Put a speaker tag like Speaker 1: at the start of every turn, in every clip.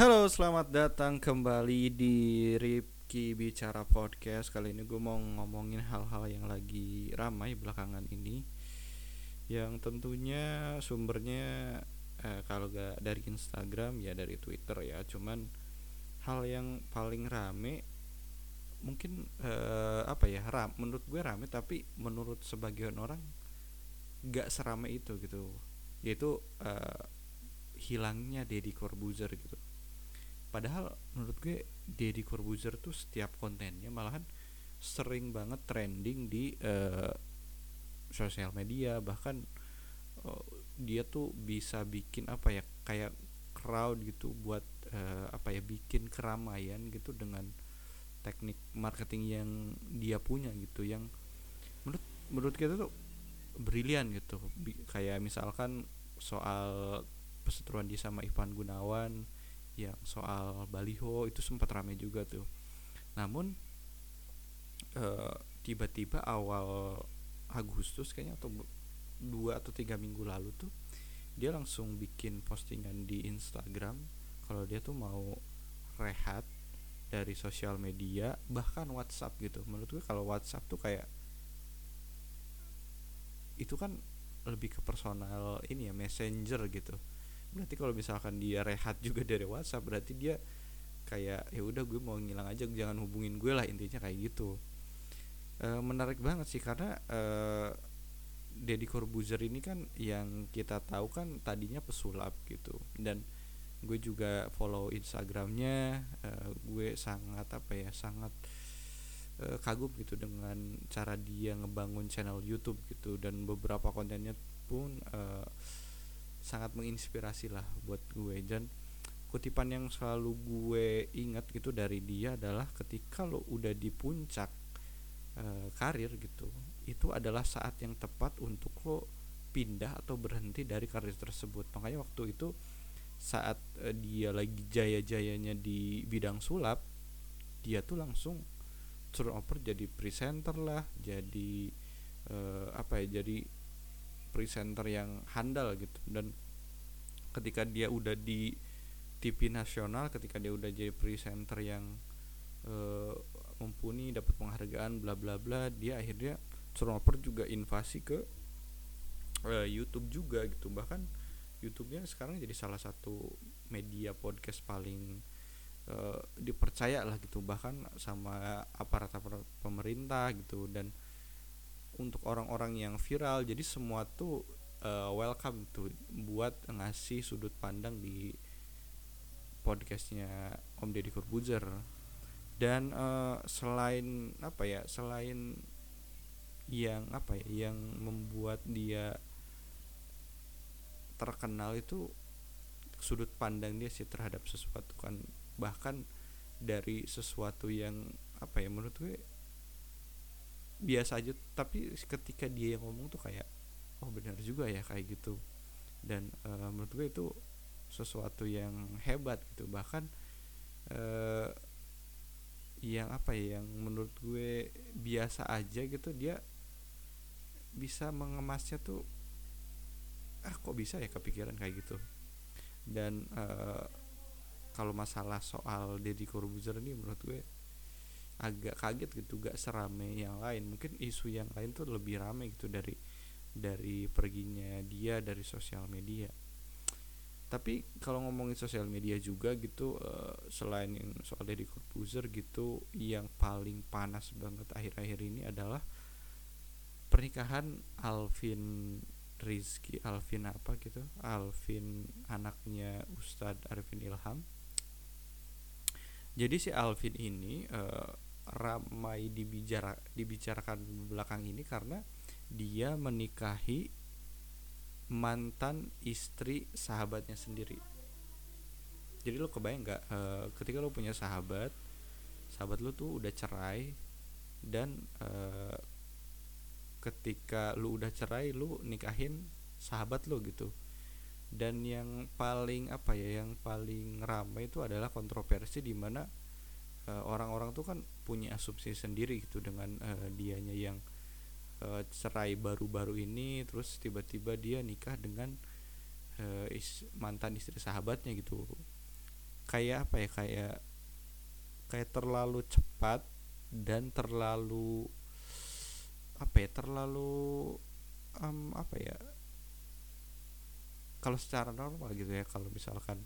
Speaker 1: Halo, selamat datang kembali di Ripki Bicara Podcast. Kali ini gue mau ngomongin hal-hal yang lagi ramai belakangan ini, yang tentunya sumbernya eh, kalau gak dari Instagram ya dari Twitter ya. Cuman hal yang paling rame mungkin eh, apa ya ram menurut gue rame tapi menurut sebagian orang gak serame itu gitu yaitu eh, hilangnya Deddy Corbuzier gitu padahal menurut gue Deddy Corbuzier tuh setiap kontennya malahan sering banget trending di uh, sosial media. Bahkan uh, dia tuh bisa bikin apa ya kayak crowd gitu buat uh, apa ya bikin keramaian gitu dengan teknik marketing yang dia punya gitu. Yang menurut menurut kita tuh brilian gitu. Kayak misalkan soal perseteruan dia sama Ivan Gunawan yang soal baliho itu sempat ramai juga tuh. Namun tiba tiba-tiba awal Agustus kayaknya atau dua atau tiga minggu lalu tuh dia langsung bikin postingan di Instagram kalau dia tuh mau rehat dari sosial media bahkan WhatsApp gitu. Menurut gue kalau WhatsApp tuh kayak itu kan lebih ke personal ini ya messenger gitu berarti kalau misalkan dia rehat juga dari WhatsApp berarti dia kayak ya udah gue mau ngilang aja jangan hubungin gue lah intinya kayak gitu. E, menarik banget sih karena e, Deddy Corbuzier ini kan yang kita tahu kan tadinya pesulap gitu. Dan gue juga follow Instagramnya e, gue sangat apa ya sangat e, kagum gitu dengan cara dia ngebangun channel YouTube gitu. Dan beberapa kontennya pun e, sangat menginspirasi lah buat gue. Dan kutipan yang selalu gue ingat gitu dari dia adalah ketika lo udah di puncak e, karir gitu itu adalah saat yang tepat untuk lo pindah atau berhenti dari karir tersebut. Makanya waktu itu saat e, dia lagi jaya-jayanya di bidang sulap dia tuh langsung turn over jadi presenter lah jadi e, apa ya jadi presenter yang handal gitu. Dan ketika dia udah di TV nasional ketika dia udah jadi presenter yang uh, mumpuni dapat penghargaan bla bla bla dia akhirnya turnover juga invasi ke uh, YouTube juga gitu. Bahkan YouTube-nya sekarang jadi salah satu media podcast paling uh, dipercaya lah gitu. Bahkan sama aparat-aparat pemerintah gitu. Dan untuk orang-orang yang viral. Jadi semua tuh uh, welcome tuh buat ngasih sudut pandang di podcastnya Om Deddy Corbuzier. Dan uh, selain apa ya selain yang apa ya yang membuat dia terkenal itu sudut pandang dia sih terhadap sesuatu kan. Bahkan dari sesuatu yang apa ya menurut gue biasa aja tapi ketika dia yang ngomong tuh kayak oh benar juga ya kayak gitu. Dan uh, menurut gue itu sesuatu yang hebat gitu. Bahkan uh, yang apa ya yang menurut gue biasa aja gitu dia bisa mengemasnya tuh ah kok bisa ya kepikiran kayak gitu? Dan uh, kalau masalah soal Deddy Corbuzier ini menurut gue agak kaget gitu gak serame yang lain. Mungkin isu yang lain tuh lebih rame gitu dari dari perginya dia dari sosial media. Tapi kalau ngomongin sosial media juga gitu uh, selain yang soal Deddy Corbuzier gitu yang paling panas banget akhir-akhir ini adalah pernikahan Alvin Rizky Alvin apa gitu Alvin anaknya Ustadz Arifin Ilham. Jadi si Alvin ini uh, ramai dibicara dibicarakan belakang ini karena dia menikahi mantan istri sahabatnya sendiri. Jadi lo kebayang nggak e, ketika lo punya sahabat sahabat lo tuh udah cerai dan e, ketika lo udah cerai lo nikahin sahabat lo gitu. Dan yang paling apa ya yang paling ramai itu adalah kontroversi di mana uh, orang-orang tuh kan punya asumsi sendiri gitu dengan uh, dianya yang uh, cerai baru-baru ini terus tiba-tiba dia nikah dengan uh, is, mantan istri sahabatnya gitu. Kayak apa ya kayak kayak terlalu cepat dan terlalu apa ya terlalu um, apa ya kalau secara normal gitu ya kalau misalkan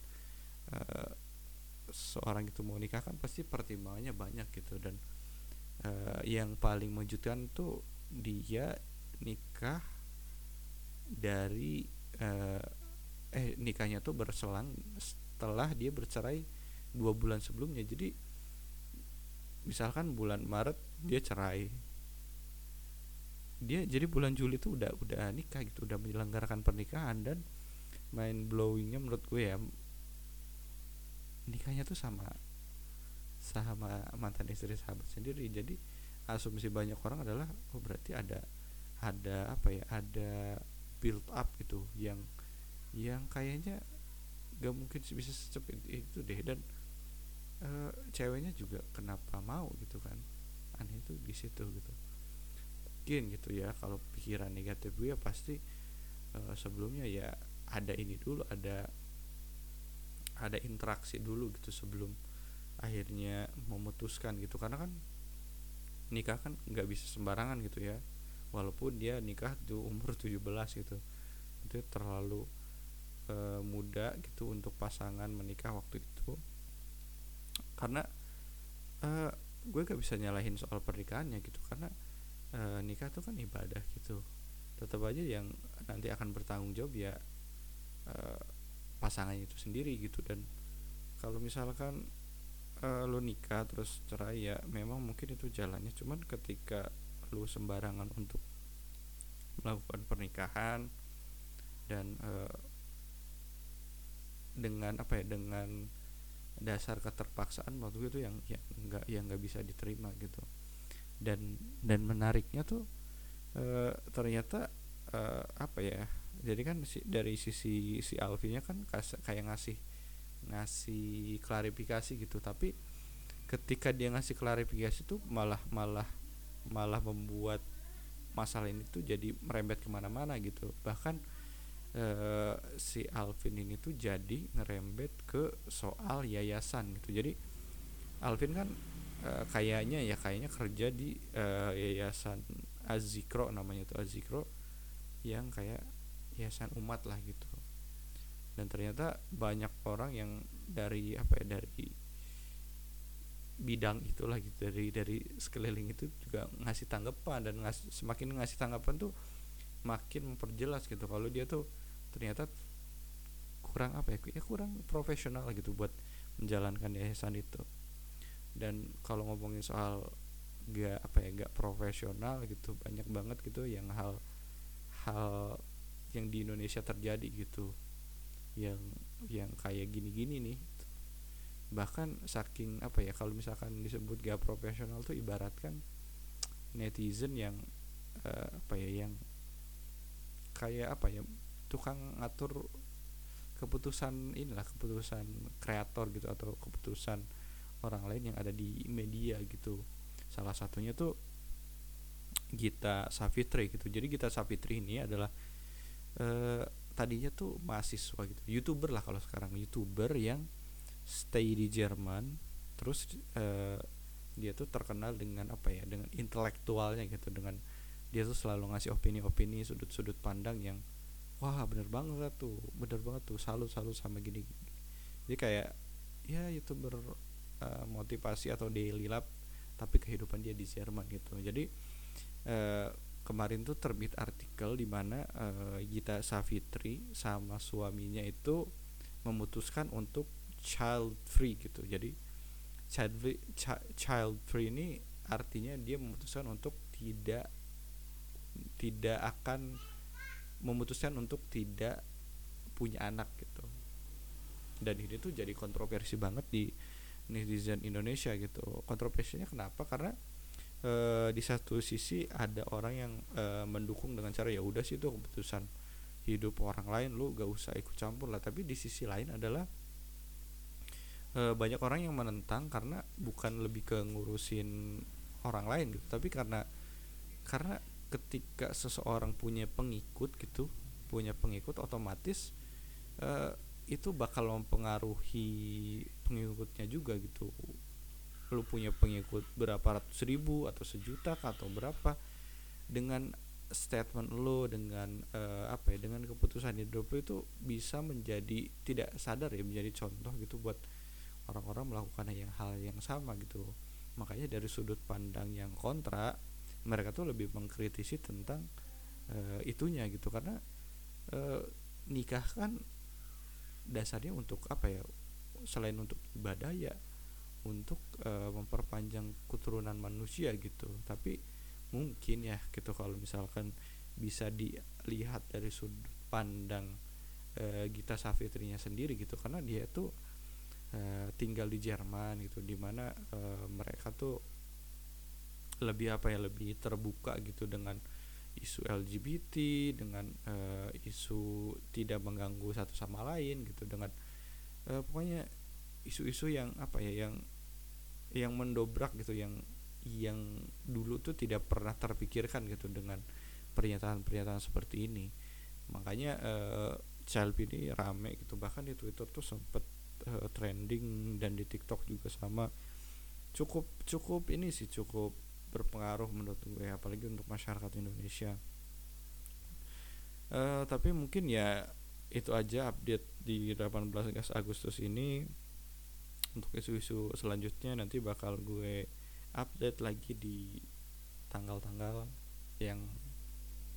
Speaker 1: seorang itu mau nikah kan pasti pertimbangannya banyak gitu. Dan uh, yang paling mengejutkan tuh dia nikah dari uh, eh nikahnya tuh berselang setelah dia bercerai dua bulan sebelumnya. Jadi misalkan bulan Maret dia cerai. Dia jadi bulan Juli tuh udah udah nikah gitu udah menyelenggarakan pernikahan dan main blowingnya menurut gue ya nikahnya tuh sama sama mantan istri sahabat sendiri. Jadi asumsi banyak orang adalah oh berarti ada ada apa ya ada build up gitu yang yang kayaknya gak mungkin bisa secepat itu deh. Dan e, ceweknya juga kenapa mau gitu kan? Aneh itu di situ gitu. Mungkin gitu ya kalau pikiran negatif gue ya pasti e, sebelumnya ya ada ini dulu ada ada interaksi dulu gitu sebelum akhirnya memutuskan gitu. Karena kan nikah kan nggak bisa sembarangan gitu ya. Walaupun dia nikah tuh umur 17 gitu. Itu terlalu e, muda gitu untuk pasangan menikah waktu itu. Karena e, gue gak bisa nyalahin soal pernikahannya gitu. Karena e, nikah tuh kan ibadah gitu. Tetap aja yang nanti akan bertanggung jawab ya e, pasangan itu sendiri gitu. Dan kalau misalkan e, lu nikah terus cerai ya memang mungkin itu jalannya. Cuman ketika lu sembarangan untuk melakukan pernikahan dan e, dengan apa ya dengan dasar keterpaksaan waktu itu yang yang nggak yang nggak bisa diterima gitu. Dan dan menariknya tuh e, ternyata e, apa ya jadi kan si, dari sisi si Alfinya kan kas, kayak ngasih ngasih klarifikasi gitu. Tapi ketika dia ngasih klarifikasi tuh malah malah malah membuat masalah ini tuh jadi merembet ke mana-mana gitu. Bahkan uh, si Alvin ini tuh jadi ngerembet ke soal yayasan gitu. Jadi Alvin kan uh, kayaknya ya kayaknya kerja di uh, yayasan Azikro namanya tuh Azikro yang kayak yayasan umat lah gitu. Dan ternyata banyak orang yang dari apa ya dari bidang itulah gitu dari dari sekeliling itu juga ngasih tanggapan dan ngasih, semakin ngasih tanggapan tuh makin memperjelas gitu. Kalau dia tuh ternyata kurang apa ya ya kurang profesional gitu buat menjalankan yayasan itu. Dan kalau ngomongin soal gak apa ya gak profesional gitu banyak banget gitu yang hal hal yang di Indonesia terjadi gitu. Yang yang kayak gini-gini nih. Bahkan saking apa ya kalau misalkan disebut gak profesional tuh ibaratkan netizen yang uh, apa ya yang kayak apa ya tukang ngatur keputusan inilah keputusan kreator gitu atau keputusan orang lain yang ada di media gitu. Salah satunya tuh Gita Savitri gitu. Jadi Gita Savitri ini adalah eh, tadinya tuh mahasiswa gitu youtuber lah kalau sekarang youtuber yang stay di Jerman terus eh, dia tuh terkenal dengan apa ya dengan intelektualnya gitu dengan dia tuh selalu ngasih opini-opini sudut-sudut pandang yang wah bener banget tuh bener banget tuh salut salut sama gini. Jadi kayak ya youtuber uh, motivasi atau daily lab tapi kehidupan dia di Jerman gitu. Jadi uh, kemarin tuh terbit artikel di mana uh, Gita Savitri sama suaminya itu memutuskan untuk child free gitu. Jadi child free, child free ini artinya dia memutuskan untuk tidak tidak akan memutuskan untuk tidak punya anak gitu. Dan ini tuh jadi kontroversi banget di netizen Indonesia gitu. Kontroversinya kenapa? Karena e, di satu sisi ada orang yang e, mendukung dengan cara ya udah sih itu keputusan hidup orang lain lu gak usah ikut campur lah. Tapi di sisi lain adalah e, banyak orang yang menentang karena bukan lebih ke ngurusin orang lain gitu. Tapi karena karena ketika seseorang punya pengikut gitu punya pengikut otomatis uh, itu bakal mempengaruhi pengikutnya juga gitu lu punya pengikut berapa ratus ribu atau sejuta atau berapa dengan statement lo dengan uh, apa ya dengan keputusan hidup lo itu bisa menjadi tidak sadar ya menjadi contoh gitu buat orang-orang melakukan yang hal yang sama gitu. Makanya dari sudut pandang yang kontra mereka tuh lebih mengkritisi tentang uh, itunya gitu. Karena uh, nikah kan dasarnya untuk apa ya selain untuk ibadah ya untuk uh, memperpanjang keturunan manusia gitu. Tapi mungkin ya gitu kalau misalkan bisa dilihat dari sudut pandang uh, Gita Safitrinya sendiri gitu. Karena dia tuh uh, tinggal di Jerman gitu di mana uh, mereka tuh lebih apa ya lebih terbuka gitu dengan isu LGBT dengan uh, isu tidak mengganggu satu sama lain gitu dengan uh, pokoknya isu-isu yang apa ya yang yang mendobrak gitu yang yang dulu tuh tidak pernah terpikirkan gitu dengan pernyataan-pernyataan seperti ini. Makanya uh, child ini rame gitu bahkan di Twitter tuh sempet uh, trending dan di TikTok juga sama. Cukup cukup ini sih cukup berpengaruh menurut gue apalagi untuk masyarakat Indonesia. Uh, tapi mungkin ya itu aja update di 18 Agustus ini untuk isu-isu selanjutnya nanti bakal gue update lagi di tanggal-tanggal yang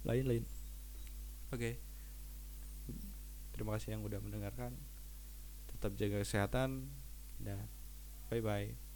Speaker 1: lain-lain. Oke. Okay. terima kasih yang udah mendengarkan. Tetap jaga kesehatan dan bye bye